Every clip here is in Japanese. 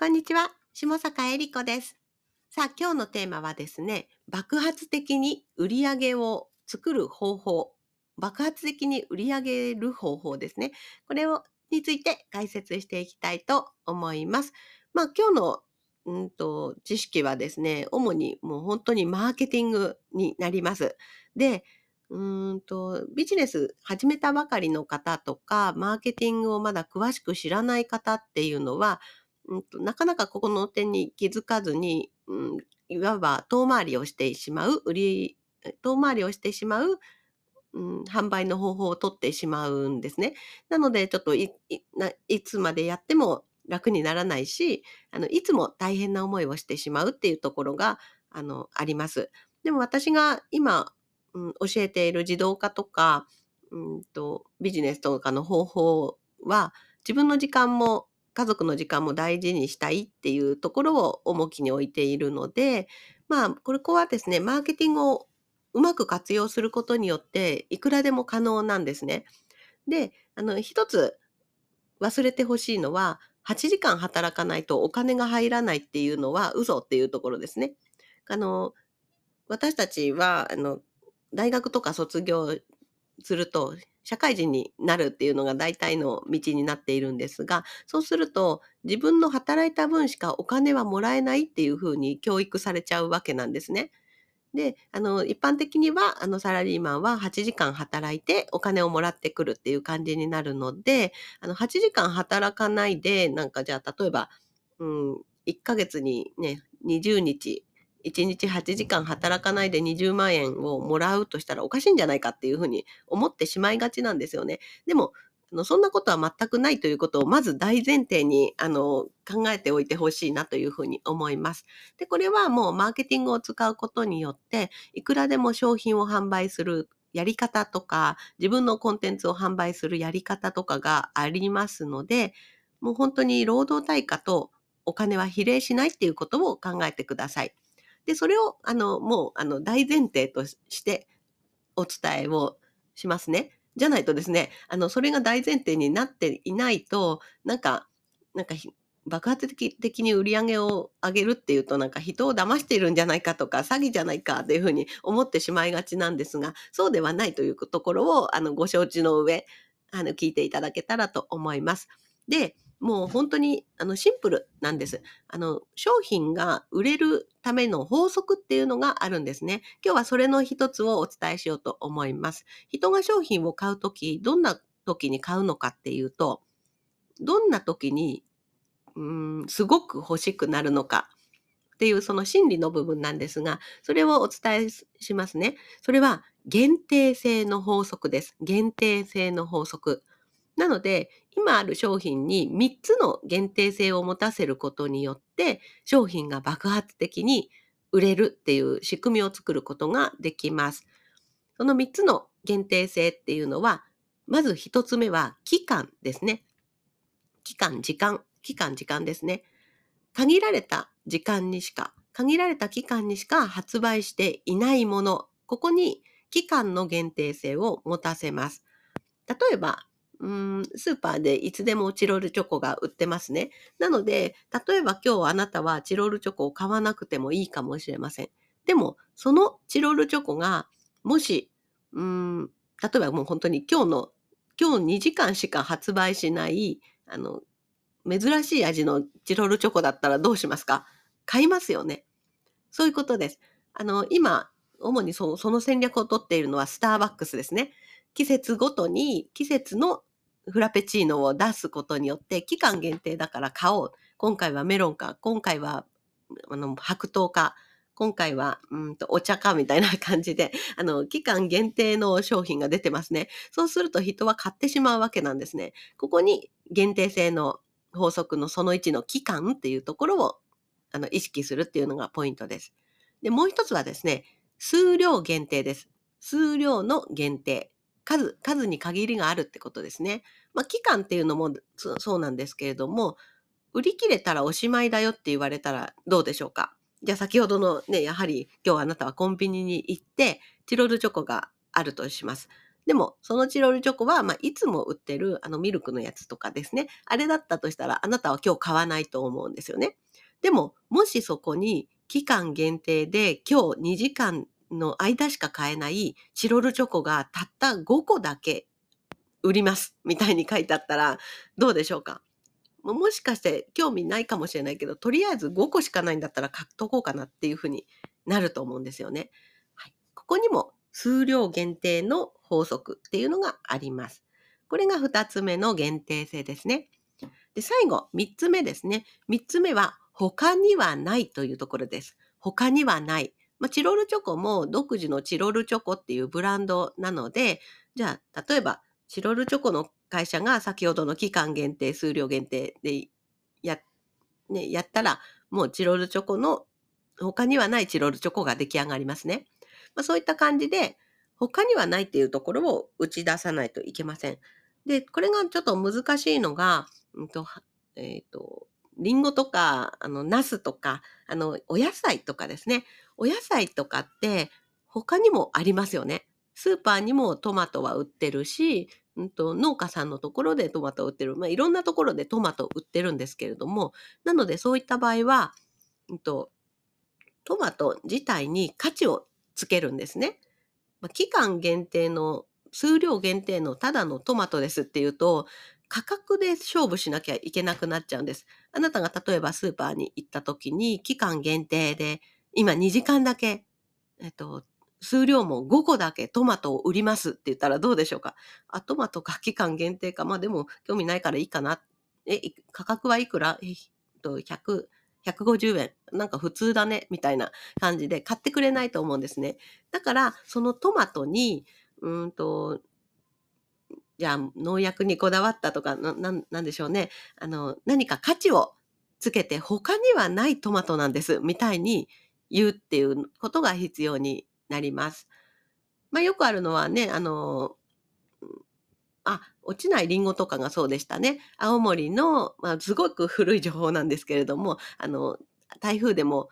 こんにちは、下坂恵理子です。さあ、今日のテーマはですね、爆発的に売り上げを作る方法、爆発的に売り上げる方法ですね。これをについて解説していきたいと思います。まあ、今日のうんと知識はですね、主にもう本当にマーケティングになります。で、うんとビジネス始めたばかりの方とか、マーケティングをまだ詳しく知らない方っていうのは、うんと、なかなかここの点に気づかずに、うん、いわば遠回りをしてしまう、売り、遠回りをしてしまう、うん、販売の方法を取ってしまうんですね。なので、ちょっといいないつまでやっても楽にならないし、あのいつも大変な思いをしてしまうっていうところがあのあります。でも私が今、うん、教えている自動化とか、うんとビジネスとかの方法は自分の時間も家族の時間も大事にしたいっていうところを重きに置いているので、まあ、これこはですね、マーケティングをうまく活用することによって、いくらでも可能なんですね。で、あの、一つ忘れてほしいのは、8時間働かないとお金が入らないっていうのは嘘っていうところですね。あの、私たちは、あの、大学とか卒業すると、社会人になるっていうのが大体の道になっているんですが、そうすると自分の働いた分しかお金はもらえないっていうふうに教育されちゃうわけなんですね。で、あの、一般的には、あの、サラリーマンは8時間働いてお金をもらってくるっていう感じになるので、あの、8時間働かないで、なんかじゃあ、例えば、うん、1ヶ月にね、20日、1日8時間働かないで20万円をもらうとしたらおかしいんじゃないかっていうふうに思ってしまいがちなんですよね。でも、そんなことは全くないということをまず大前提にあの考えておいてほしいなというふうに思います。で、これはもうマーケティングを使うことによって、いくらでも商品を販売するやり方とか、自分のコンテンツを販売するやり方とかがありますので、もう本当に労働対価とお金は比例しないっていうことを考えてください。で、それを、あの、もう、あの、大前提としてお伝えをしますね。じゃないとですね、あの、それが大前提になっていないと、なんか、なんか爆発的的に売り上げを上げるっていうと、なんか人を騙しているんじゃないかとか、詐欺じゃないかっていうふうに思ってしまいがちなんですが、そうではないというところを、あの、ご承知の上、あの、聞いていただけたらと思います。で、もう本当にあのシンプルなんです。あの商品が売れるための法則っていうのがあるんですね。今日はそれの一つをお伝えしようと思います。人が商品を買うとき、どんな時に買うのかっていうと、どんな時にうんすごく欲しくなるのかっていうその心理の部分なんですが、それをお伝えしますね。それは限定性の法則です。限定性の法則。なので、今ある商品に3つの限定性を持たせることによって、商品が爆発的に売れるっていう仕組みを作ることができます。その3つの限定性っていうのは、まず1つ目は期間ですね。期間、時間、期間、時間ですね。限られた時間にしか、限られた期間にしか発売していないもの、ここに期間の限定性を持たせます。例えば、うん、スーパーでいつでもチロルチョコが売ってますね。なので、例えば今日あなたはチロルチョコを買わなくてもいいかもしれません。でも、そのチロルチョコが、もし、うん、例えばもう本当に今日の、今日2時間しか発売しない、あの、珍しい味のチロルチョコだったらどうしますか？買いますよね。そういうことです。あの、今、主にそのその戦略を取っているのはスターバックスですね。季節ごとに季節のフラペチーノを出すことによって期間限定だから買おう。今回はメロンか、今回はあの白桃か、今回はうんとお茶かみたいな感じで、あの期間限定の商品が出てますね。そうすると人は買ってしまうわけなんですね。ここに限定性の法則のその1の期間っていうところをあの意識するっていうのがポイントです。で、もう一つはですね、数量限定です。数量の限定。数、数に限りがあるってことですね。まあ、期間っていうのもそうなんですけれども、売り切れたらおしまいだよって言われたらどうでしょうか？じゃあ先ほどのね、やはり今日あなたはコンビニに行って、チロルチョコがあるとします。でも、そのチロルチョコは、まあ、いつも売ってるあのミルクのやつとかですね。あれだったとしたら、あなたは今日買わないと思うんですよね。でも、もしそこに期間限定で今日2時間の間しか買えないチロルチョコがたった5個だけ売りますみたいに書いてあったらどうでしょうか？もしかして興味ないかもしれないけど、とりあえず5個しかないんだったら買っとこうかなっていうふうになると思うんですよね。はい、ここにも数量限定の法則っていうのがあります。これが2つ目の限定性ですね。で、最後、3つ目ですね。3つ目は他にはないというところです。他にはない。まあ、チロルチョコも独自のチロルチョコっていうブランドなので、じゃあ、例えば、チロルチョコの会社が先ほどの期間限定、数量限定でや、ね、やったら、もうチロルチョコの他にはないチロルチョコが出来上がりますね。まあ、そういった感じで、他にはないっていうところを打ち出さないといけません。で、これがちょっと難しいのが、うんとえっ、ー、と、リンゴとか、あの、ナスとか、あの、お野菜とかですね。お野菜とかって他にもありますよね。スーパーにもトマトは売ってるし、うんと、農家さんのところでトマトを売ってる。まあ、いろんなところでトマトを売ってるんですけれども、なのでそういった場合は、うんと、トマト自体に価値をつけるんですね。まあ、期間限定の、数量限定のただのトマトですっていうと、価格で勝負しなきゃいけなくなっちゃうんです。あなたが例えばスーパーに行った時に期間限定で今2時間だけ、えっと、数量も5個だけトマトを売りますって言ったらどうでしょうか？あ、トマトか期間限定か。まあでも興味ないからいいかな。え、価格はいくら？えっと、100、150円。なんか普通だね。みたいな感じで買ってくれないと思うんですね。だから、そのトマトに、うんと、じゃあ農薬にこだわったとか、な、なんでしょうね。あの、何か価値をつけて他にはないトマトなんです。みたいに言うっていうことが必要になります。まあ、よくあるのはね、あの、あ、落ちないリンゴとかがそうでしたね。青森の、まあ、すごく古い情報なんですけれども、あの、台風でも、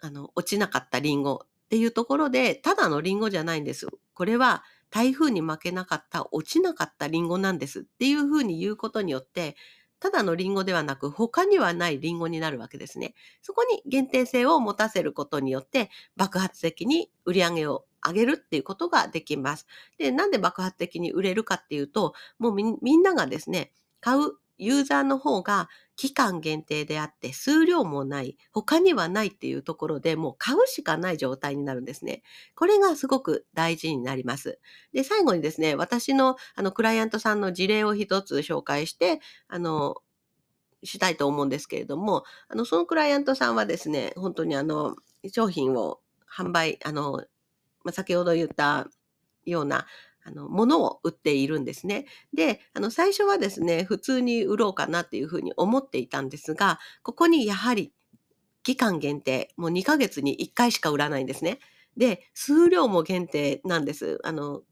あの、落ちなかったリンゴっていうところで、ただのリンゴじゃないんです。これは台風に負けなかった、落ちなかったリンゴなんですっていうふうに言うことによって、ただのリンゴではなく他にはないリンゴになるわけですね。そこに限定性を持たせることによって爆発的に売り上げを上げるっていうことができます。で、なんで爆発的に売れるかっていうと、もうみんながですね、買うユーザーの方が期間限定であって数量もない、他にはないっていうところでもう買うしかない状態になるんですね。これがすごく大事になります。で、最後にですね、私のあのクライアントさんの事例を一つ紹介して、あの、したいと思うんですけれども、あの、そのクライアントさんはですね、本当にあの、商品を販売、あの、まあ、先ほど言ったような、あの、ものを売っているんですね。で、あの、最初はですね、普通に売ろうかなっていうふうに思っていたんですが、ここにやはり期間限定、もう2ヶ月に1回しか売らないんですね。で、数量も限定なんです。あの、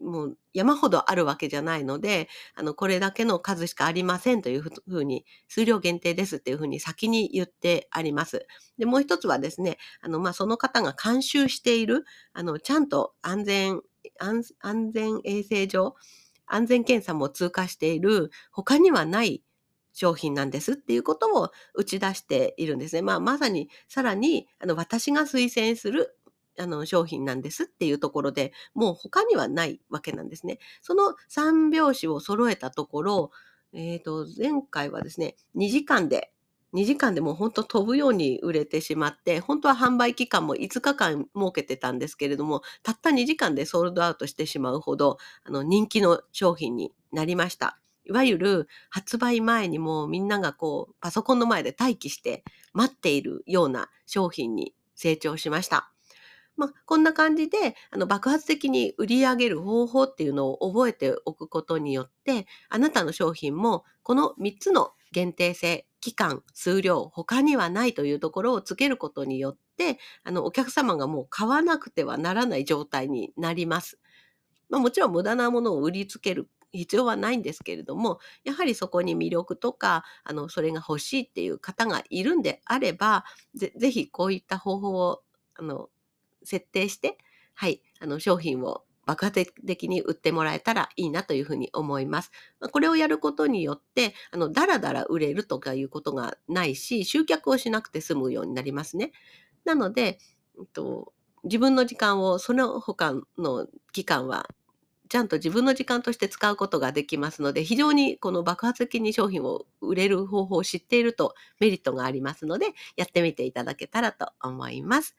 もう山ほどあるわけじゃないので、あの、これだけの数しかありませんというふうに、数量限定ですっていうふうに先に言ってあります。で、もう一つはですね、あの、まあ、その方が監修している、あの、ちゃんと安全、安全衛生上、安全検査も通過している、他にはない商品なんですっていうことを打ち出しているんですね。まあ、まさに、さらに、あの、私が推薦するあの商品なんですっていうところでもう他にはないわけなんですね。その3拍子を揃えたところ、えっ、ー、と、前回はですね、2時間で、2時間でもう本当飛ぶように売れてしまって、本当は販売期間も5日間設けてたんですけれども、たった2時間でソールドアウトしてしまうほど、あの人気の商品になりました。いわゆる発売前にもみんながこうパソコンの前で待機して待っているような商品に成長しました。まあ、こんな感じで、あの、爆発的に売り上げる方法っていうのを覚えておくことによって、あなたの商品も、この3つの限定性、期間、数量、他にはないというところをつけることによって、あの、お客様がもう買わなくてはならない状態になります。まあ、もちろん無駄なものを売りつける必要はないんですけれども、やはりそこに魅力とか、あの、それが欲しいっていう方がいるんであれば、ぜひこういった方法を、あの、設定して、はい、あの商品を爆発的に売ってもらえたらいいなというふうに思います。これをやることによって、あの、だらだら売れるとかいうことがないし、集客をしなくて済むようになりますね。なので、うんと、自分の時間をその他の期間はちゃんと自分の時間として使うことができますので、非常にこの爆発的に商品を売れる方法を知っているとメリットがありますので、やってみていただけたらと思います。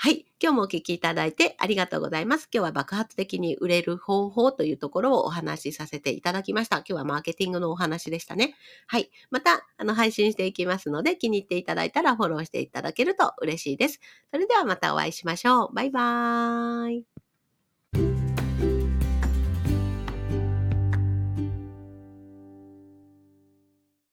はい。今日もお聞きいただいてありがとうございます。今日は爆発的に売れる方法というところをお話しさせていただきました。今日はマーケティングのお話でしたね。はい。また、あの、配信していきますので、気に入っていただいたらフォローしていただけると嬉しいです。それではまたお会いしましょう。バイバーイ。